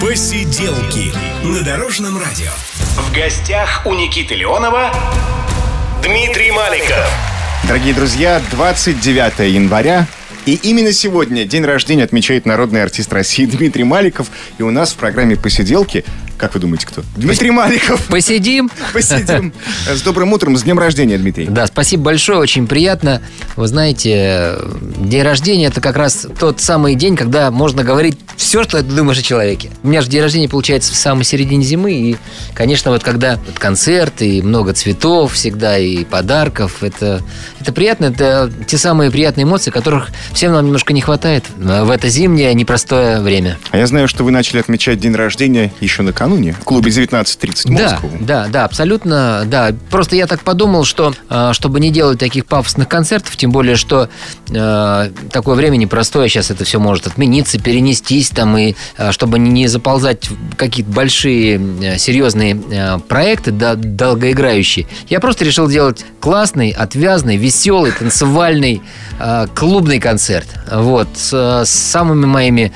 Посиделки на Дорожном радио. В гостях у Никиты Леонова Дмитрий Маликов. Дорогие друзья, 29 января и именно сегодня день рождения отмечает народный артист России Дмитрий Маликов. И у нас в программе «Посиделки» Как вы думаете, кто? Дмитрий Маликов. Посидим. Посидим. С добрым утром, с днем рождения, Дмитрий. Да, спасибо большое, очень приятно. Вы знаете, день рождения это как раз тот самый день, когда можно говорить все, что ты думаешь о человеке. У меня же день рождения получается в самой середине зимы, и, конечно, вот когда концерт и много цветов всегда, и подарков, это, это приятно, это те самые приятные эмоции, которых всем нам немножко не хватает в это зимнее непростое время. А я знаю, что вы начали отмечать день рождения еще накануне накануне в клубе 19.30 Да, да, да, абсолютно, да. Просто я так подумал, что э, чтобы не делать таких пафосных концертов, тем более, что э, такое время непростое, сейчас это все может отмениться, перенестись там, и э, чтобы не заползать в какие-то большие серьезные проекты, да, долгоиграющие, я просто решил делать классный, отвязный, веселый, танцевальный клубный концерт. Вот, с, с самыми моими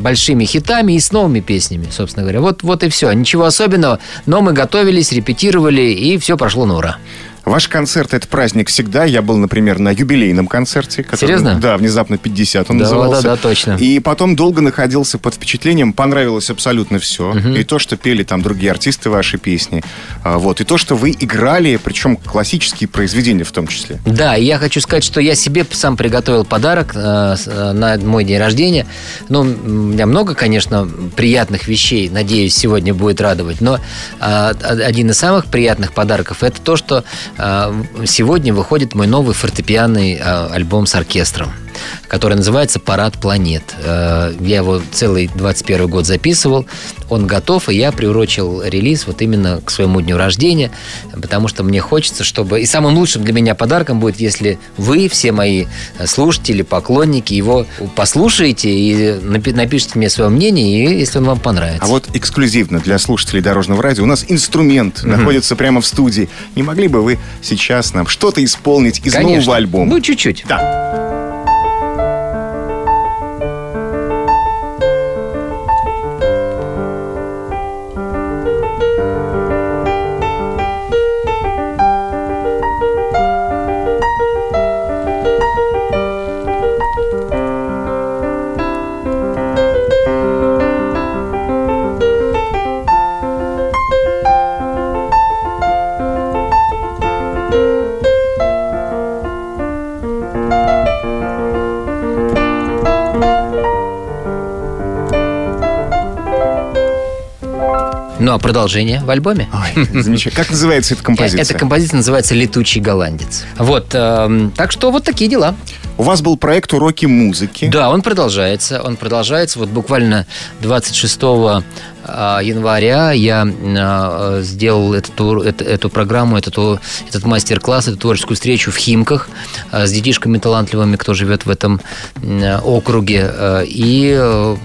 большими хитами и с новыми песнями, собственно говоря. Вот, вот и все. Ничего особенного. Но мы готовились, репетировали, и все прошло на ура. Ваш концерт – это праздник всегда. Я был, например, на юбилейном концерте. Который, Серьезно? Да, внезапно 50 он да, назывался. Да, да, точно. И потом долго находился под впечатлением. Понравилось абсолютно все. Угу. И то, что пели там другие артисты ваши песни. А, вот. И то, что вы играли, причем классические произведения в том числе. Да, и я хочу сказать, что я себе сам приготовил подарок э, э, на мой день рождения. Ну, у меня много, конечно, приятных вещей. Надеюсь, сегодня будет радовать. Но э, один из самых приятных подарков – это то, что а, сегодня выходит мой новый фортепианный а, альбом с оркестром который называется «Парад планет». Э, я его целый 21 год записывал. Он готов, и я приурочил релиз вот именно к своему дню рождения, потому что мне хочется, чтобы... И самым лучшим для меня подарком будет, если вы, все мои слушатели, поклонники, его послушаете и напишите мне свое мнение, и если он вам понравится. А вот эксклюзивно для слушателей Дорожного радио у нас инструмент mm-hmm. находится прямо в студии. Не могли бы вы сейчас нам что-то исполнить из Конечно. нового альбома? Ну, чуть-чуть. Да. А продолжение в альбоме? Ой, замечательно. Как называется эта композиция? Эта композиция называется «Летучий голландец». Вот, э, так что вот такие дела. У вас был проект «Уроки музыки». Да, он продолжается. Он продолжается. Вот буквально 26 а, января я а, сделал эту, эту, программу, этот, этот мастер-класс, эту творческую встречу в Химках а, с детишками талантливыми, кто живет в этом округе. И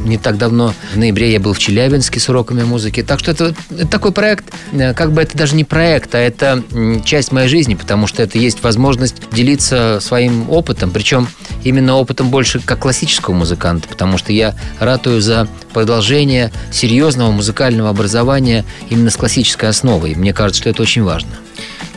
не так давно, в ноябре, я был в Челябинске с уроками музыки. Так что это, это такой проект, как бы это даже не проект, а это часть моей жизни, потому что это есть возможность делиться своим опытом, причем именно опытом больше как классического музыканта, потому что я ратую за продолжение серьезного музыкального образования именно с классической основой. Мне кажется, что это очень важно.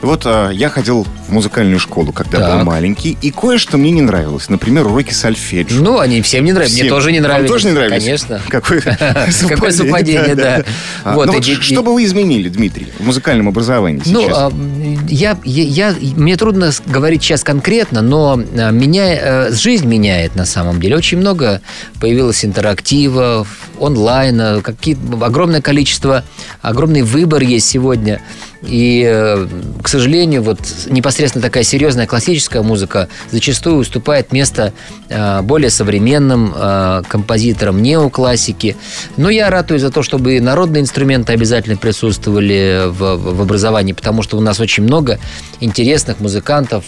Вот а, я ходил в музыкальную школу, когда так. был маленький, и кое-что мне не нравилось. Например, уроки сольфеджио. Ну, они всем не нравятся. Всем. Мне тоже не нравились. Вам тоже не нравились? Конечно. Какое Какое совпадение, да. Вот, ну что бы вы изменили, Дмитрий, в музыкальном образовании ну, сейчас? Ну, я, я, мне трудно говорить сейчас конкретно, но а, меня, э, жизнь меняет на самом деле. Очень много появилось интерактивов, онлайна, какие, огромное количество, огромный выбор есть сегодня. И, э, к сожалению, вот непосредственно такая серьезная классическая музыка зачастую уступает место э, более современным э, композиторам неоклассики. Но я ратую за то, чтобы народные инструменты обязательно присутствовали в, образовании, потому что у нас очень много интересных музыкантов,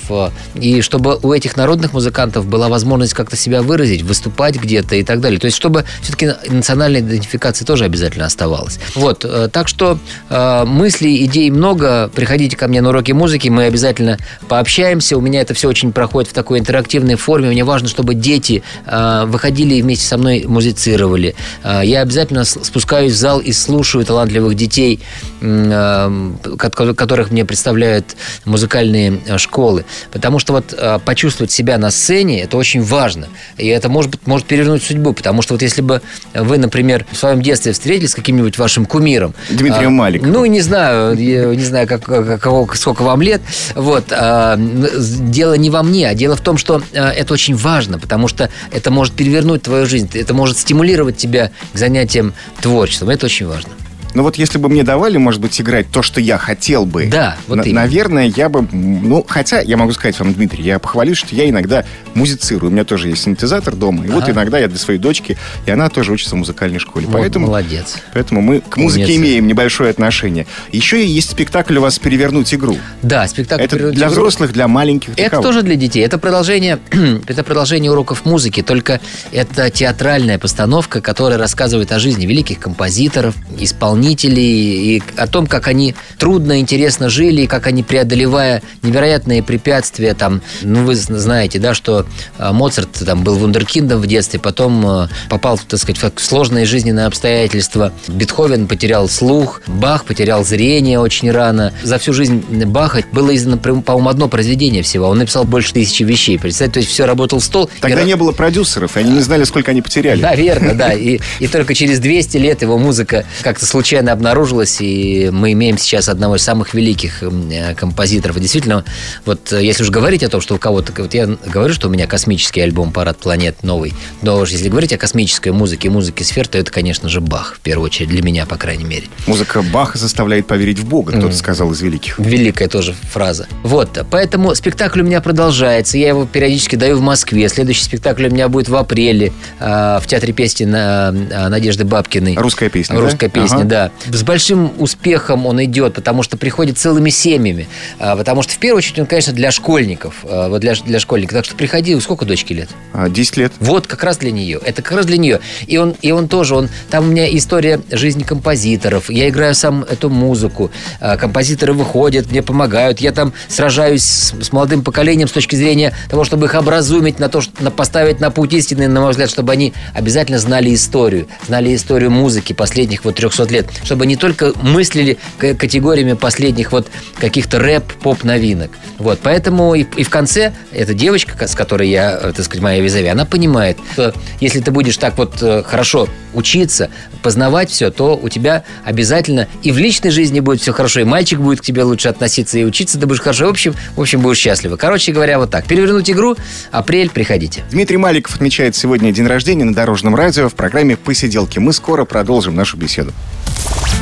и чтобы у этих народных музыкантов была возможность как-то себя выразить, выступать где-то и так далее. То есть, чтобы все-таки национальная идентификация тоже обязательно оставалась. Вот, так что мыслей, идей много, много, приходите ко мне на уроки музыки, мы обязательно пообщаемся. У меня это все очень проходит в такой интерактивной форме. Мне важно, чтобы дети э, выходили и вместе со мной музицировали. Э, я обязательно спускаюсь в зал и слушаю талантливых детей, э, которых мне представляют музыкальные школы. Потому что вот почувствовать себя на сцене, это очень важно. И это может, быть, может перевернуть судьбу. Потому что вот если бы вы, например, в своем детстве встретились с каким-нибудь вашим кумиром. Дмитрием а, Маликовым. Ну, не знаю, не знаю, как, кого, сколько вам лет. Вот. А, дело не во мне, а дело в том, что а, это очень важно, потому что это может перевернуть твою жизнь, это может стимулировать тебя к занятиям творчеством. Это очень важно. Но вот если бы мне давали, может быть, играть то, что я хотел бы, да, вот на- наверное, я бы... Ну, хотя, я могу сказать вам, Дмитрий, я похвалюсь, что я иногда музицирую. У меня тоже есть синтезатор дома. И ага. вот иногда я для своей дочки, и она тоже учится в музыкальной школе. Вот, поэтому, молодец. Поэтому мы к музыке Умница. имеем небольшое отношение. Еще есть спектакль у вас «Перевернуть игру». Да, спектакль Это для игру. взрослых, для маленьких. Для это кого? тоже для детей. Это продолжение, это продолжение уроков музыки, только это театральная постановка, которая рассказывает о жизни великих композиторов, исполнителей, и о том, как они трудно, интересно жили, как они, преодолевая невероятные препятствия, там, ну, вы знаете, да, что а, Моцарт там был вундеркиндом в детстве, потом а, попал, так сказать, в сложные жизненные обстоятельства. Бетховен потерял слух, Бах потерял зрение очень рано. За всю жизнь Баха было издано, по-моему, одно произведение всего. Он написал больше тысячи вещей. Представьте, то есть все работал в стол. Тогда и... не было продюсеров, и они не знали, сколько они потеряли. Да, верно, да. И, и только через 200 лет его музыка как-то случайно обнаружилась, и мы имеем сейчас одного из самых великих э, композиторов. И действительно, вот э, если уж говорить о том, что у кого-то... Вот я говорю, что у меня космический альбом «Парад планет» новый, но уж если говорить о космической музыке, музыке сфер, то это, конечно же, Бах, в первую очередь, для меня, по крайней мере. Музыка Баха заставляет поверить в Бога, кто-то mm. сказал из великих. Великая тоже фраза. Вот, поэтому спектакль у меня продолжается, я его периодически даю в Москве. Следующий спектакль у меня будет в апреле э, в Театре песни на, э, Надежды Бабкиной. Русская песня, Русская да? песня, ага. да. С большим успехом он идет, потому что приходит целыми семьями. А, потому что, в первую очередь, он, конечно, для школьников. А, вот для, для школьников. Так что приходи. Сколько дочки лет? А, десять лет. Вот как раз для нее. Это как раз для нее. И он, и он тоже, он, там у меня история жизни композиторов. Я играю сам эту музыку. Композиторы выходят, мне помогают. Я там сражаюсь с, с молодым поколением с точки зрения того, чтобы их образумить, на то, что, на, поставить на путь истины, на мой взгляд, чтобы они обязательно знали историю. Знали историю музыки последних вот 300 лет. Чтобы не только мыслили категориями последних вот каких-то рэп-поп-новинок. Вот, поэтому и, и в конце эта девочка, с которой я, э, так сказать, моя визави, она понимает, что если ты будешь так вот э, хорошо учиться, познавать все, то у тебя обязательно и в личной жизни будет все хорошо, и мальчик будет к тебе лучше относиться, и учиться ты будешь хорошо. В общем, в общем, будешь счастлива. Короче говоря, вот так. Перевернуть игру. Апрель, приходите. Дмитрий Маликов отмечает сегодня день рождения на Дорожном радио в программе «Посиделки». Мы скоро продолжим нашу беседу.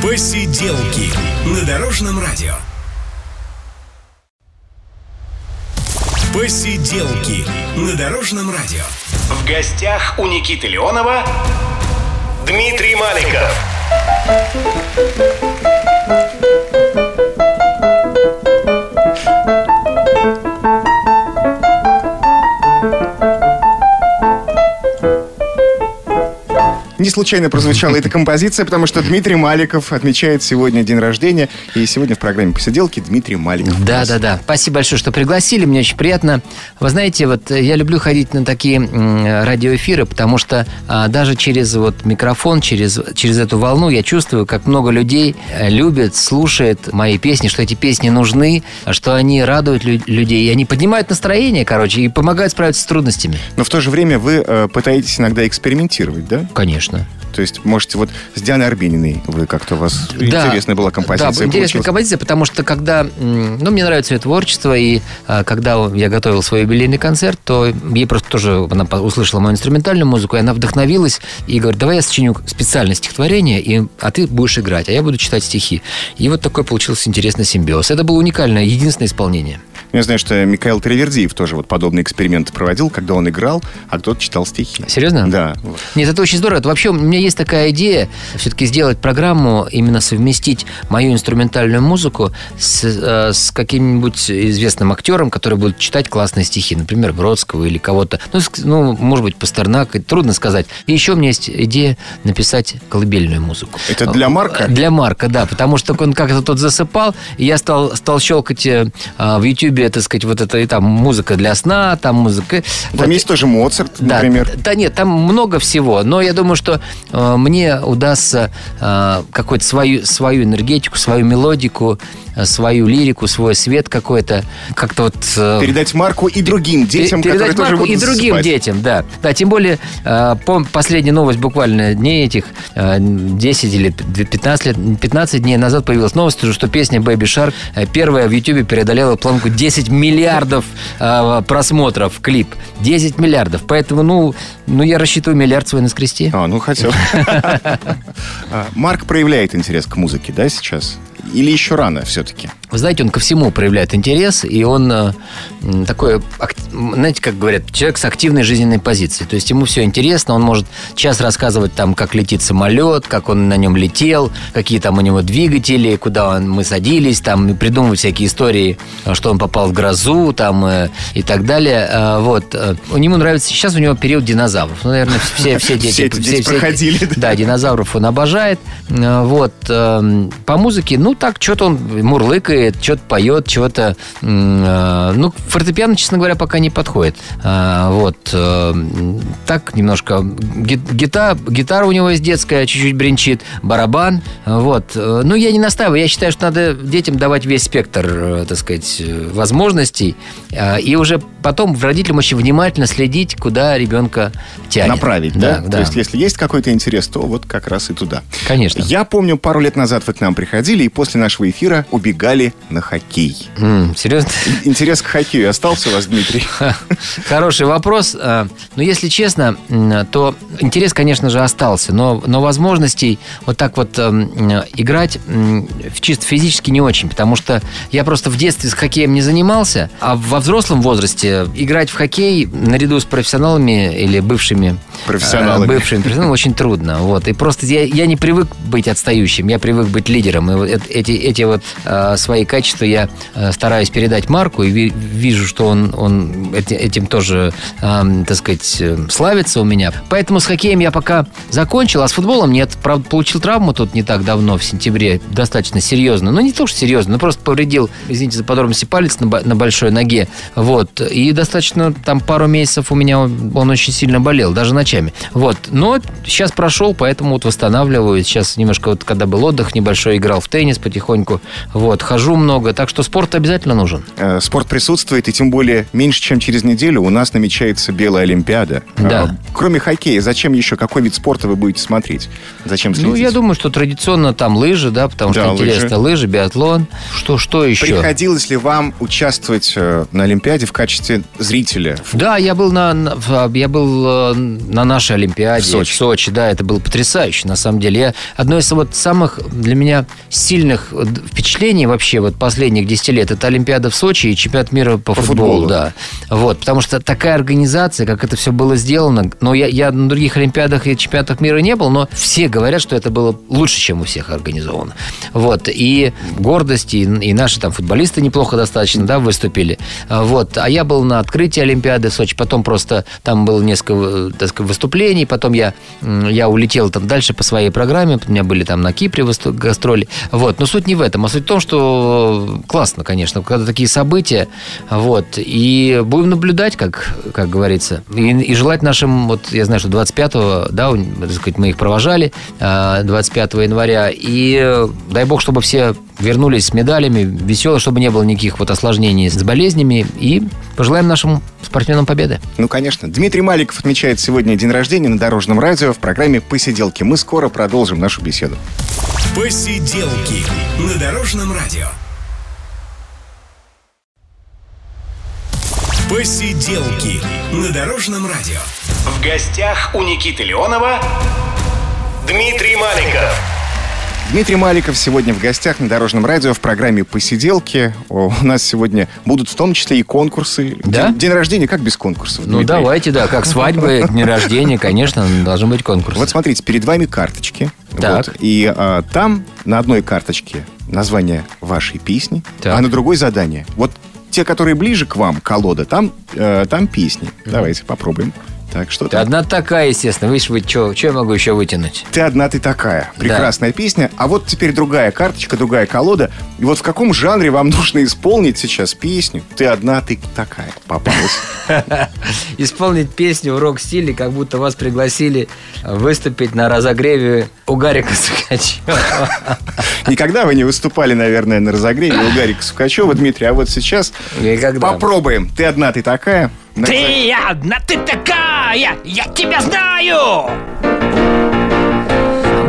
Посиделки на Дорожном радио. Посиделки на Дорожном радио. В гостях у Никиты Леонова Дмитрий Маликов. Не случайно прозвучала эта композиция, потому что Дмитрий Маликов отмечает сегодня день рождения. И сегодня в программе «Посиделки» Дмитрий Маликов. Да, да, да. Спасибо большое, что пригласили. Мне очень приятно. Вы знаете, вот я люблю ходить на такие радиоэфиры, потому что а, даже через вот микрофон, через, через эту волну я чувствую, как много людей э, любят, слушают мои песни, что эти песни нужны, что они радуют лю- людей, и они поднимают настроение, короче, и помогают справиться с трудностями. Но в то же время вы э, пытаетесь иногда экспериментировать, да? Конечно конечно. То есть, можете вот с Дианой Арбениной вы как-то у вас да, интересная была композиция. Да, интересная получилась. композиция, потому что когда... Ну, мне нравится ее творчество, и а, когда я готовил свой юбилейный концерт, то ей просто тоже... Она услышала мою инструментальную музыку, и она вдохновилась и говорит, давай я сочиню специальное стихотворение, и, а ты будешь играть, а я буду читать стихи. И вот такой получился интересный симбиоз. Это было уникальное, единственное исполнение. Я знаю, что Михаил Тривердиев тоже вот подобные эксперименты проводил, когда он играл, а кто-то читал стихи. Серьезно? Да. Нет, это очень здорово. Это вообще у меня есть такая идея все-таки сделать программу, именно совместить мою инструментальную музыку с, э, с каким-нибудь известным актером, который будет читать классные стихи, например, Бродского или кого-то. Ну, ну может быть, Пастернак, трудно сказать. И еще у меня есть идея написать колыбельную музыку. Это для Марка? Для Марка, да, потому что он как-то тут засыпал, и я стал, стал щелкать э, в Ютьюбе, так сказать, вот это, и там музыка для сна, там музыка... Там вот. есть тоже Моцарт, да, например. Да нет, там много всего, но я думаю, что э, мне удастся э, какую-то свою, свою энергетику, свою мелодику, э, свою лирику, свой свет какой-то, как-то вот... Э, Передать Марку и другим детям, Передать которые Марку тоже и другим засыпать. детям, да. Да, тем более, э, последняя новость буквально дней этих, э, 10 или 15 лет, 15 дней назад появилась новость, что песня Baby Shark э, первая в YouTube преодолела планку 10 миллиардов э, просмотров клип. 10 миллиардов. Поэтому, ну, ну я рассчитываю миллиард свой наскрести. А, ну хотел. А, Марк проявляет интерес к музыке, да, сейчас? Или еще рано все-таки? Вы знаете, он ко всему проявляет интерес, и он э, такой, знаете, как говорят, человек с активной жизненной позицией. То есть ему все интересно, он может час рассказывать там, как летит самолет, как он на нем летел, какие там у него двигатели, куда он, мы садились, там, придумывать всякие истории, что он попал в грозу, там, э, и так далее. Э, вот. У него нравится, сейчас у него период динозавров. Ну, наверное, все, все дети... Все, все, проходили. Да, динозавров он обожает. Вот. По музыке, ну, так, что-то он мурлыкает, что-то поет, чего-то... Э, ну, фортепиано, честно говоря, пока не подходит. Э, вот. Э, так немножко... Гита, гитара у него есть детская, чуть-чуть бренчит, барабан. Вот. Ну, я не настаиваю. Я считаю, что надо детям давать весь спектр, так сказать, возможностей. И уже потом родителям очень внимательно следить, куда ребенка тянет. Направить, да? да? То есть, если есть какой-то интерес, то вот как раз и туда. Конечно. Я помню, пару лет назад вы к нам приходили, и после нашего эфира убегали на хоккей. Mm, серьезно? Интерес к хоккею остался у вас, Дмитрий? Хороший вопрос. А, но если честно, то интерес, конечно же, остался. Но, но возможностей вот так вот играть чисто физически не очень. Потому что я просто в детстве с хоккеем не занимался. А во взрослом возрасте играть в хоккей наряду с профессионалами или бывшими профессионалами, бывшими профессионалами очень трудно. Вот. И просто я, я не привык быть отстающим. Я привык быть лидером. И эти, эти вот э, свои качества я э, стараюсь передать Марку и ви, вижу, что он, он этим тоже, э, так сказать, славится у меня. Поэтому с хоккеем я пока закончил, а с футболом нет. Правда, получил травму тут не так давно, в сентябре, достаточно серьезно. Ну, не то, что серьезно, но просто повредил, извините за подробности, палец на, на большой ноге. Вот. И достаточно там пару месяцев у меня он очень сильно болел, даже ночами. Вот. Но сейчас прошел, поэтому вот восстанавливаю. Сейчас немножко вот, когда был отдых небольшой, играл в теннис потихоньку. Вот. Хожу много, так что спорт обязательно нужен. Э, спорт присутствует, и тем более меньше, чем через неделю у нас намечается Белая Олимпиада. Да. А, кроме хоккея, зачем еще, какой вид спорта вы будете смотреть? Зачем следить? Ну, я думаю, что традиционно там лыжи, да, потому да, что интересно лыжи. лыжи, биатлон. Что, что еще? Приходилось ли вам участвовать э, на Олимпиаде в качестве зрителя? Да, я был на, я был э, на нашей Олимпиаде в Сочи. в Сочи, да, это было потрясающе, на самом деле. Я одно из вот самых для меня сильных впечатлений вообще вот последних 10 лет это Олимпиада в Сочи и чемпионат мира по, по футболу, футболу, да. Вот, потому что такая организация, как это все было сделано, но я, я на других Олимпиадах и чемпионатах мира не был, но все говорят, что это было лучше, чем у всех организовано. Вот, и гордость, и, и наши там футболисты неплохо достаточно, да, выступили. Вот, а я был на открытии Олимпиады в Сочи, потом просто там было несколько так сказать, выступлений, потом я, я улетел там дальше по своей программе, у меня были там на Кипре гастроли. Вот, но суть не в этом, а суть в том, что классно, конечно, когда такие события, вот, и будем наблюдать, как, как говорится, и, и желать нашим, вот я знаю, что 25-го, да, так сказать, мы их провожали, 25 а, января, и дай бог, чтобы все вернулись с медалями, весело, чтобы не было никаких вот осложнений с болезнями, и пожелаем нашим спортсменам победы. Ну, конечно. Дмитрий Маликов отмечает сегодня день рождения на Дорожном радио в программе «Посиделки». Мы скоро продолжим нашу беседу. Посиделки на Дорожном радио. Посиделки на Дорожном радио. В гостях у Никиты Леонова Дмитрий Маликов. Дмитрий Маликов сегодня в гостях на Дорожном радио в программе «Посиделки». У нас сегодня будут в том числе и конкурсы. Да? День, день рождения как без конкурсов, Ну, Дмитрий? давайте, да, как свадьбы, дни рождения, конечно, должен быть конкурс. Вот смотрите, перед вами карточки. Так. Вот, и а, там на одной карточке название вашей песни, Так. а на другой задание. Вот те, которые ближе к вам, колода, там, э, там песни. Давайте попробуем. Так, что Ты там? одна такая, естественно. Видишь, вы что я могу еще вытянуть? Ты одна, ты такая. Прекрасная песня. А вот теперь другая карточка, другая колода. И вот в каком жанре вам нужно исполнить сейчас песню? Ты одна, ты такая. Попалась. Исполнить песню в рок-стиле, как будто вас пригласили выступить на разогреве у Гарика Сукачева. Никогда вы не выступали, наверное, на разогреве у Гарика Сукачева, Дмитрий. А вот сейчас Никогда. попробуем. Ты одна, ты такая. Ты одна, ты такая, я тебя знаю.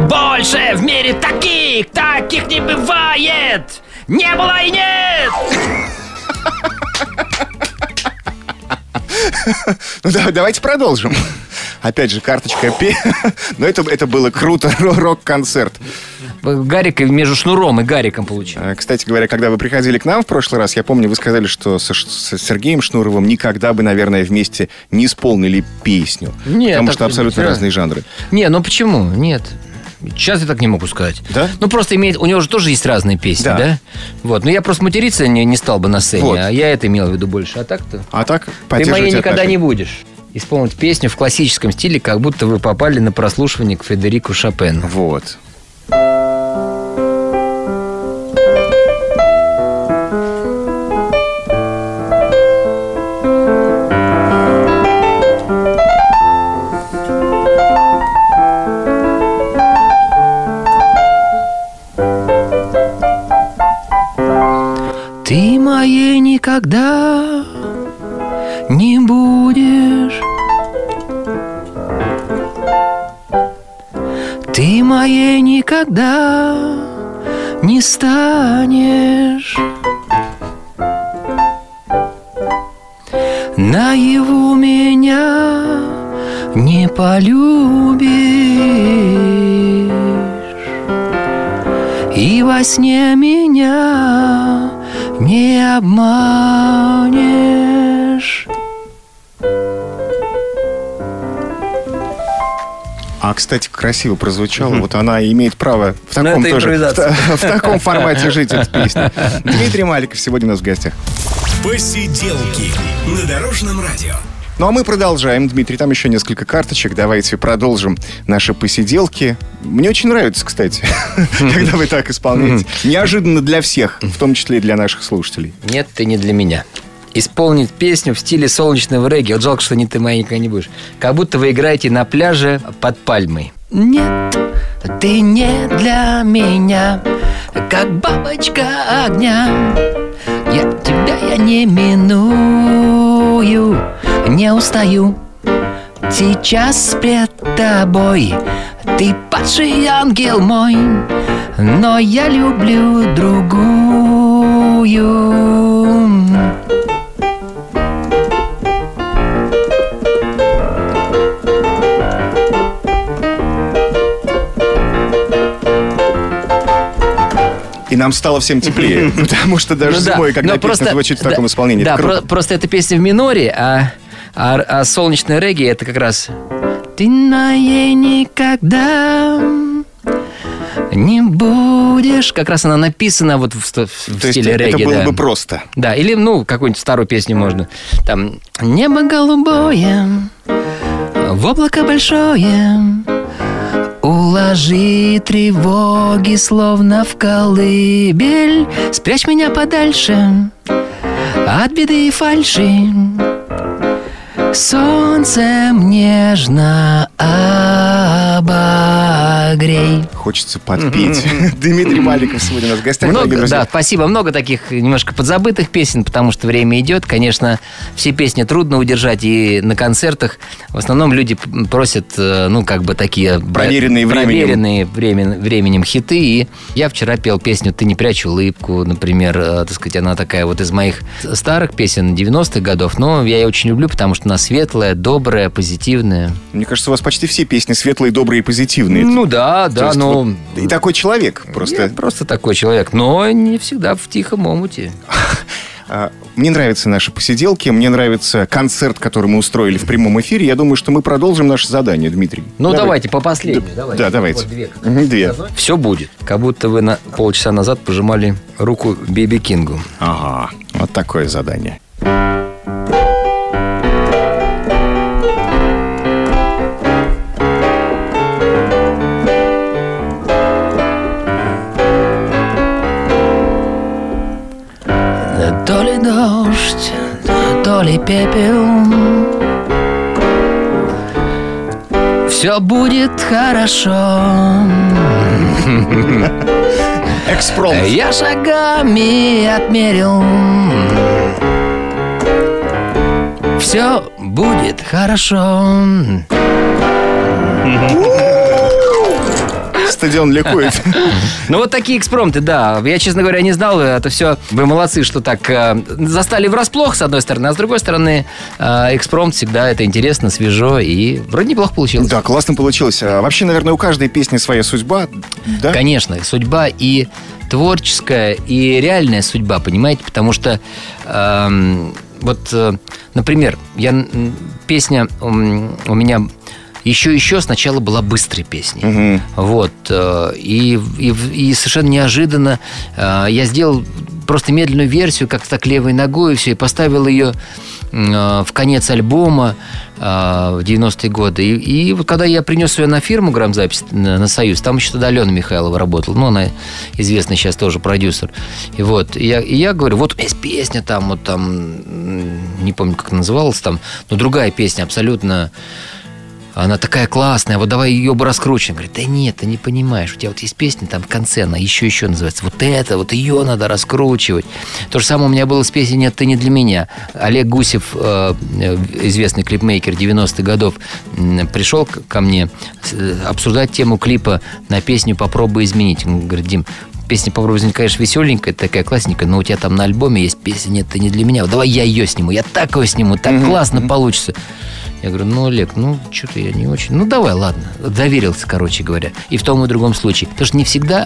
Больше в мире таких, таких не бывает. Не было и нет. Ну да, давайте продолжим. Опять же, карточка П. Но это, это было круто, ро- рок-концерт. Гарик между Шнуром и Гариком получил. А, Кстати говоря, когда вы приходили к нам в прошлый раз, я помню, вы сказали, что со с Сергеем Шнуровым никогда бы, наверное, вместе не исполнили песню. Нет, потому что абсолютно нельзя. разные жанры. Не, ну почему? Нет. Сейчас я так не могу сказать. Да? Ну, просто имеет... У него же тоже есть разные песни, Да. да? Вот. Но я просто материться не, не стал бы на сцене, Вот. а я это имел в виду больше. А так-то... А так, Ты моей никогда не будешь. Исполнить песню в классическом стиле, как будто вы попали на прослушивание к Федерику Шопену. Вот. Не красиво прозвучало. Вот она имеет право в таком тоже, в, в таком формате жить, эта песня. Дмитрий Маликов сегодня у нас в гостях. Посиделки на Дорожном радио. Ну а мы продолжаем. Дмитрий, там еще несколько карточек. Давайте продолжим наши посиделки. Мне очень нравится, кстати, когда вы так исполняете. Неожиданно для всех, в том числе и для наших слушателей. Нет, ты не для меня. Исполнить песню в стиле солнечного регги. Вот жалко, что не ты моя никогда не будешь. Как будто вы играете на пляже под пальмой. Нет, ты не для меня, как бабочка огня. Я тебя я не миную, не устаю. Сейчас пред тобой ты падший ангел мой, но я люблю другую. И нам стало всем теплее. Потому что даже Ну зимой, когда песня звучит в таком исполнении, Да, это просто эта песня в миноре, а, а, а солнечное регги это как раз Ты моей никогда не будешь. Как раз она написана вот в, в То есть стиле это регги. было да. бы просто. Да, или, ну, какую-нибудь старую песню можно. Там «Небо голубое, в облако большое, уложи тревоги, словно в колыбель, спрячь меня подальше от беды и фальши». Солнцем нежно обогрей. Хочется подпеть. Дмитрий Маликов сегодня у нас в гостях. Много, да, спасибо. Много таких немножко подзабытых песен, потому что время идет. Конечно, все песни трудно удержать, и на концертах в основном люди просят, э, ну, как бы такие... бра- Проверенные временем. проверенные времен- временем хиты. И я вчера пел песню «Ты не прячь улыбку», например, э, так сказать, она такая вот из моих старых песен 90-х годов, но я ее очень люблю, потому что она светлая, добрая, позитивная. Мне кажется, у вас почти все песни светлые, добрые и позитивные. Ну да, Да, да, есть ну... вот и такой человек просто. Я просто такой человек, но не всегда в тихом омуте. А, Мне нравятся наши посиделки, мне нравится концерт, который мы устроили в прямом эфире. Я думаю, что мы продолжим наше задание, Дмитрий. Ну, Давай. давайте по последнему. давайте. Да, давайте. Вот две. Две. Все будет. Как будто вы на полчаса назад пожимали руку Биби Кингу. Ага, вот такое задание. Ли пепел. Все будет хорошо. Экспром. Я шагами отмерил. Все будет хорошо Стадион ликует. Ну, вот такие экспромты, да. Я, честно говоря, не знал. Это все вы молодцы, что так э, застали врасплох, с одной стороны. А с другой стороны, э, экспромт всегда это интересно, свежо. И вроде неплохо получилось. Да, классно получилось. А Вообще, наверное, у каждой песни своя судьба, да? Конечно, судьба и творческая, и реальная судьба, понимаете? Потому что, эм, вот, э, например, я, песня у меня еще-еще сначала была быстрой песней. Мгм. Вот. э, И, и, и совершенно неожиданно э, я сделал просто медленную версию, как-то так левой ногой, и все, и поставил ее э, в конец альбома в 90-е годы. И, и вот когда я принес ее на фирму грамзапись на, на Союз, там еще тогда Алена Михайлова работала. Ну, она известный сейчас тоже продюсер. И вот, и я, и я говорю, вот есть песня там, вот там, не помню, как называлась там, но другая песня абсолютно она такая классная, вот давай ее бы раскручиваем. Говорит, да нет, ты не понимаешь, у тебя вот есть песня там в конце, она еще-еще называется. Вот это, вот ее надо раскручивать. То же самое у меня было с песней «Нет, ты не для меня». Олег Гусев, э, э, известный клипмейкер 90-х годов, пришел ко мне э, обсуждать тему клипа на песню «Попробуй изменить». Он говорит, Дим, Песня «Попробуй изменить», конечно, веселенькая, такая классненькая, но у тебя там на альбоме есть песня «Нет, ты не для меня». Вот Давай я ее сниму, я так ее сниму, так классно получится. Я говорю, ну, Олег, ну, что-то я не очень. Ну, давай, ладно. Доверился, короче говоря. И в том и другом случае. Потому что не всегда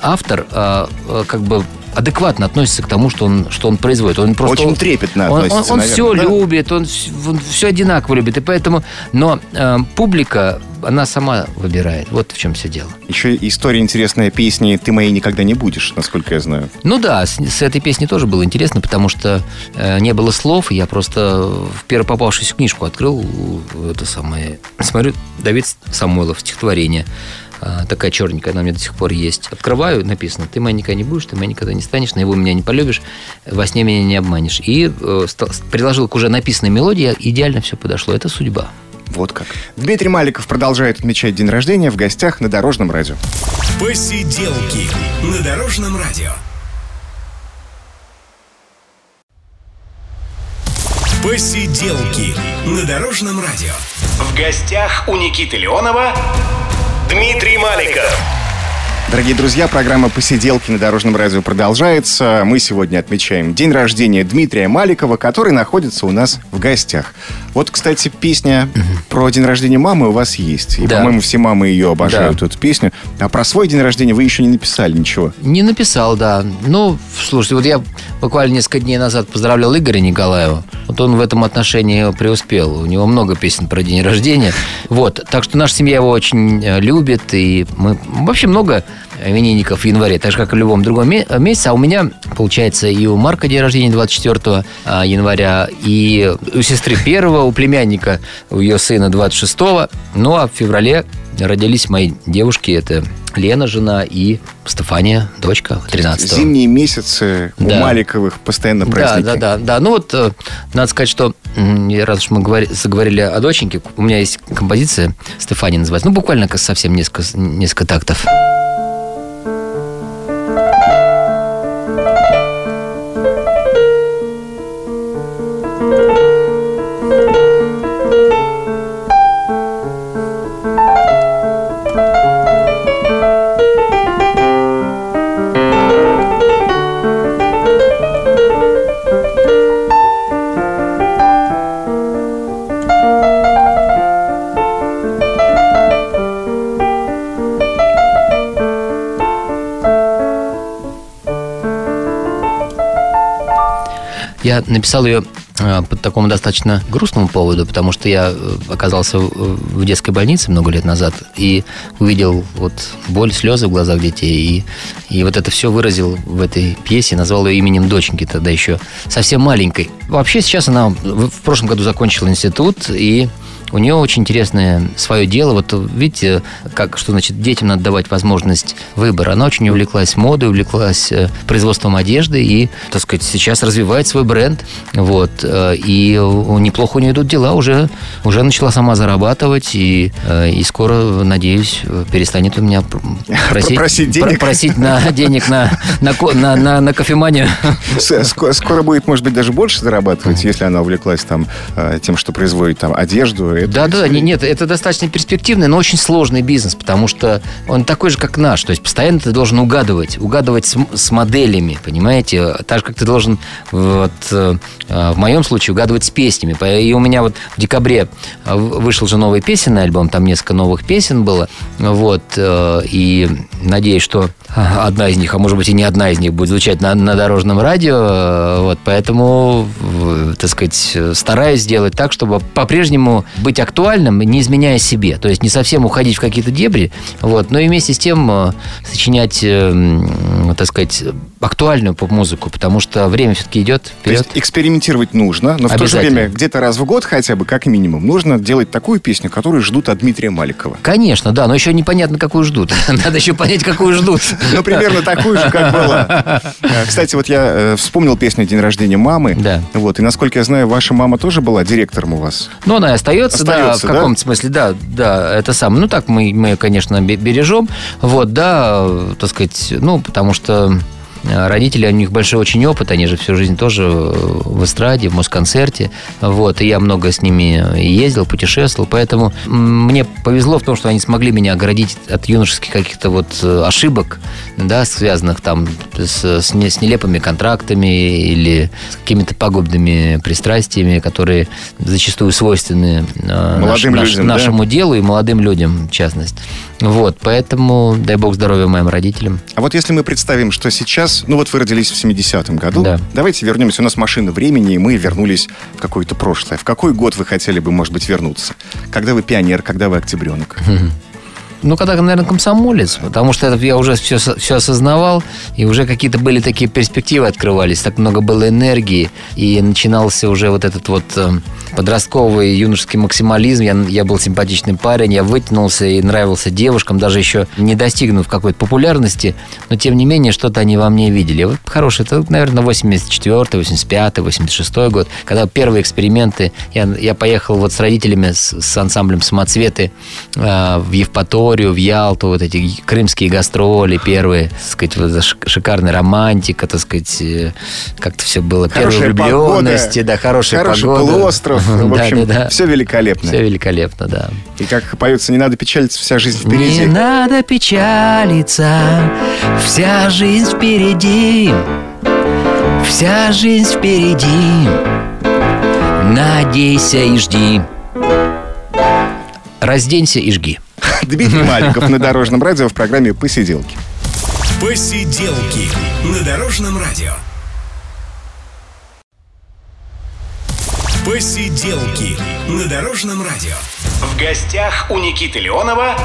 автор а, как бы адекватно относится к тому, что он, что он производит. Он просто, Очень трепетно он, относится, он, наверное, все да? любит, он, все одинаково любит. И поэтому... Но э, публика, она сама выбирает. Вот в чем все дело. Еще история интересная песни «Ты моей никогда не будешь», насколько я знаю. Ну да, с, с этой песней тоже было интересно, потому что э, не было слов, я просто в первую попавшуюся книжку открыл, это самое, смотрю, Давид Самойлов, стихотворение, такая черненькая, она у меня до сих пор есть. Открываю, написано, ты моя никогда не будешь, ты моя никогда не станешь, на его меня не полюбишь, во сне меня не обманешь. И э, стал- приложил к уже написанной мелодии, идеально все подошло, это судьба. Вот как. Дмитрий Маликов продолжает отмечать день рождения в гостях на Дорожном радио. Посиделки на Дорожном радио. Посиделки на Дорожном радио. В гостях у Никиты Леонова Дмитрий Маликов. Дорогие друзья, программа «Посиделки» на Дорожном радио продолжается. Мы сегодня отмечаем день рождения Дмитрия Маликова, который находится у нас в гостях. Вот, кстати, песня про день рождения мамы у вас есть. И, Да. по-моему, все мамы ее обожают, Да. эту песню. А про свой день рождения вы еще не написали ничего. Не написал, да. Ну, слушайте, вот я буквально несколько дней назад поздравлял Игоря Николаева. Вот он в этом отношении преуспел. У него много песен про день рождения. Вот. Так что наша семья его очень э, любит. И мы вообще много именинников в январе, так же, как и в любом другом ме- месяце. А у меня, получается, и у Марка день рождения 24 а, января, и у сестры первого, у племянника, у ее сына 26 Ну, а в феврале родились мои девушки. Это Лена, жена, и Стефания, дочка, 13 Зимние месяцы у Да. Маликовых постоянно да, праздники. да, да, да. Ну вот, э, надо сказать, что раз уж мы говори- заговорили о доченьке, у меня есть композиция Стефания называется. Ну, буквально совсем несколько, несколько тактов. Написал ее э, по такому достаточно грустному поводу, потому что я э, оказался в детской больнице много лет назад и увидел вот боль, слезы в глазах детей. И, и вот это все выразил в этой пьесе, назвал ее именем доченьки, тогда еще совсем маленькой. Вообще сейчас она в прошлом году закончила институт и у нее очень интересное свое дело. Вот видите, как, что значит детям надо давать возможность выбора. Она очень увлеклась модой, увлеклась э, производством одежды и, так сказать, сейчас развивает свой бренд. Вот. Э, и неплохо у нее идут дела. Уже, уже начала сама зарабатывать и, э, и скоро, надеюсь, перестанет у меня просить, просить денег, просить на денег на, на, на, на, на кофеманию. Скоро будет, может быть, даже больше зарабатывать, если она увлеклась там тем, что производит там одежду, это да, да, нет, это достаточно перспективный, но очень сложный бизнес, потому что он такой же, как наш. То есть постоянно ты должен угадывать, угадывать с, с моделями, понимаете? Так же, как ты должен, вот, э, в моем случае, угадывать с песнями. И у меня вот в декабре вышел же новый песенный альбом, там несколько новых песен было. Вот, э, и надеюсь, что одна из них, а может быть и не одна из них будет звучать на, на дорожном радио. Вот, поэтому, так сказать, стараюсь сделать так, чтобы по-прежнему быть актуальным, не изменяя себе. То есть не совсем уходить в какие-то дебри, вот, но и вместе с тем э, сочинять, э, так сказать, актуальную поп-музыку, потому что время все-таки идет вперед. То есть экспериментировать нужно, но в то же время где-то раз в год хотя бы, как минимум, нужно делать такую песню, которую ждут от Дмитрия Маликова. Конечно, да, но еще непонятно, какую ждут. Надо еще понять, какую ждут. Ну, примерно такую же, как была. Кстати, вот я э, вспомнил песню «День рождения мамы». Да. Вот, и насколько я знаю, ваша мама тоже была директором у вас. Ну, она и остается остается, да, в каком-то смысле, да, да, это самое. Ну, так мы, мы, конечно, бережем, вот, да, так сказать, ну, потому что Э, родители, у них большой очень опыт, они же всю жизнь тоже в эстраде, в Москонцерте. Вот, и я много с ними ездил, путешествовал, поэтому мне повезло в том, что они смогли меня оградить от юношеских каких-то вот э, ошибок, да, связанных там с, с, с нелепыми контрактами или с какими-то пагубными пристрастиями, которые зачастую свойственны э, молодым наш, людям, наш, нашему делу и молодым людям, в частности. Вот, поэтому дай бог здоровья моим родителям. А вот если мы представим, что сейчас, ну вот вы родились в 70-м году, да. давайте вернемся, у нас машина времени, и мы вернулись в какое-то прошлое. В какой год вы хотели бы, может быть, вернуться? Когда вы пионер, когда вы октябренок? Ну, когда, наверное, комсомолец, потому что это я уже все, все осознавал, и уже какие-то были такие перспективы открывались, так много было энергии, и начинался уже вот этот вот э, подростковый юношеский максимализм. Я, я был симпатичный парень, я вытянулся и нравился девушкам, даже еще не достигнув какой-то популярности, но тем не менее что-то они во мне видели. Вот хороший, это, наверное, 84 85 86 год, когда первые эксперименты, я, я поехал вот с родителями, с, с ансамблем «Самоцветы» э, в Евпаторию, Викторию, в Ялту, вот эти крымские гастроли первые, так сказать, вот шикарная романтика, так сказать, э, как-то все было. Первые влюбленности, да, хорошая Хороший погода. полуостров, в общем, да, да. все великолепно. Все великолепно, да. И как поется, не надо печалиться, вся жизнь впереди. Не надо печалиться, вся жизнь впереди, вся жизнь впереди. Надейся и жди. Разденься и жги. Дмитрий Маликов на Дорожном радио в программе «Посиделки». «Посиделки» на Дорожном радио. «Посиделки» на Дорожном радио. В гостях у Никиты Леонова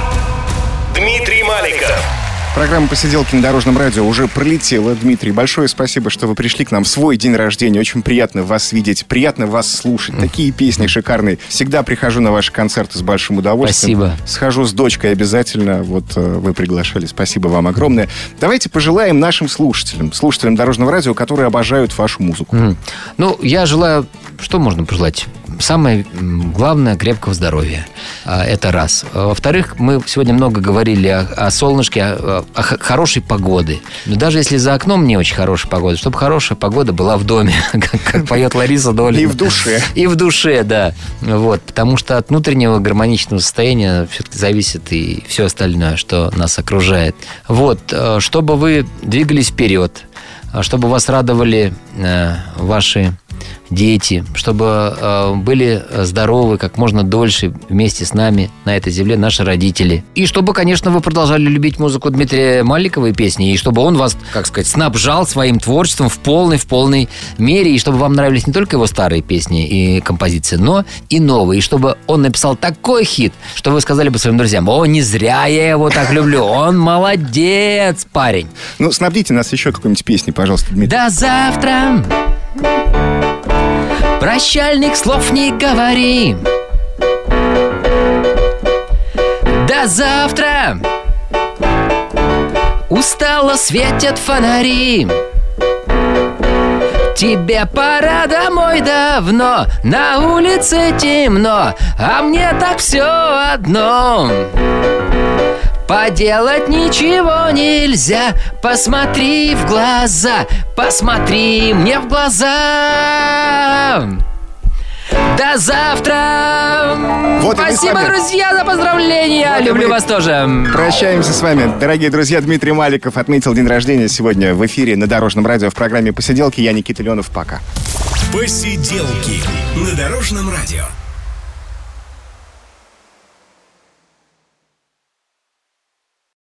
Дмитрий Маликов. Программа «Посиделки на дорожном радио» уже пролетела. Дмитрий, большое спасибо, что вы пришли к нам в свой день рождения. Очень приятно вас видеть, приятно вас слушать. Такие песни шикарные. Всегда прихожу на ваши концерты с большим удовольствием. Спасибо. Схожу с дочкой обязательно. Вот э, вы приглашали. Спасибо вам огромное. Давайте пожелаем нашим слушателям, слушателям дорожного радио, которые обожают вашу музыку. Ну, я желаю... Что можно пожелать? самое главное крепкого здоровья. А, это раз. Во-вторых, мы сегодня много говорили о, о солнышке, о, о хорошей погоды. Но даже если за окном не очень хорошая погода, чтобы хорошая погода была в доме, как, как поет Лариса Долина. И в душе. И в душе, да. Вот, потому что от внутреннего гармоничного состояния все-таки зависит и все остальное, что нас окружает. Вот, э, чтобы вы двигались вперед, чтобы вас радовали э, ваши дети, чтобы э, были здоровы как можно дольше вместе с нами на этой земле наши родители. И чтобы, конечно, вы продолжали любить музыку Дмитрия Маликова и песни, и чтобы он вас, как сказать, снабжал своим творчеством в полной, в полной мере, и чтобы вам нравились не только его старые песни и композиции, но и новые, и чтобы он написал такой хит, что вы сказали бы своим друзьям, о, не зря я его так люблю, он молодец, парень. Ну, снабдите нас еще какой-нибудь песней, пожалуйста, Дмитрий. До завтра! Прощальных слов не говори. До завтра. Устало светят фонари. Тебе пора домой давно На улице темно А мне так все одно Поделать ничего нельзя Посмотри в глаза Посмотри мне в глаза до завтра! Вот Спасибо, друзья, за поздравления! Вот Люблю вас тоже! Прощаемся с вами. Дорогие друзья, Дмитрий Маликов отметил день рождения сегодня в эфире на Дорожном радио в программе «Посиделки». Я Никита Ленов. Пока. «Посиделки» на Дорожном радио.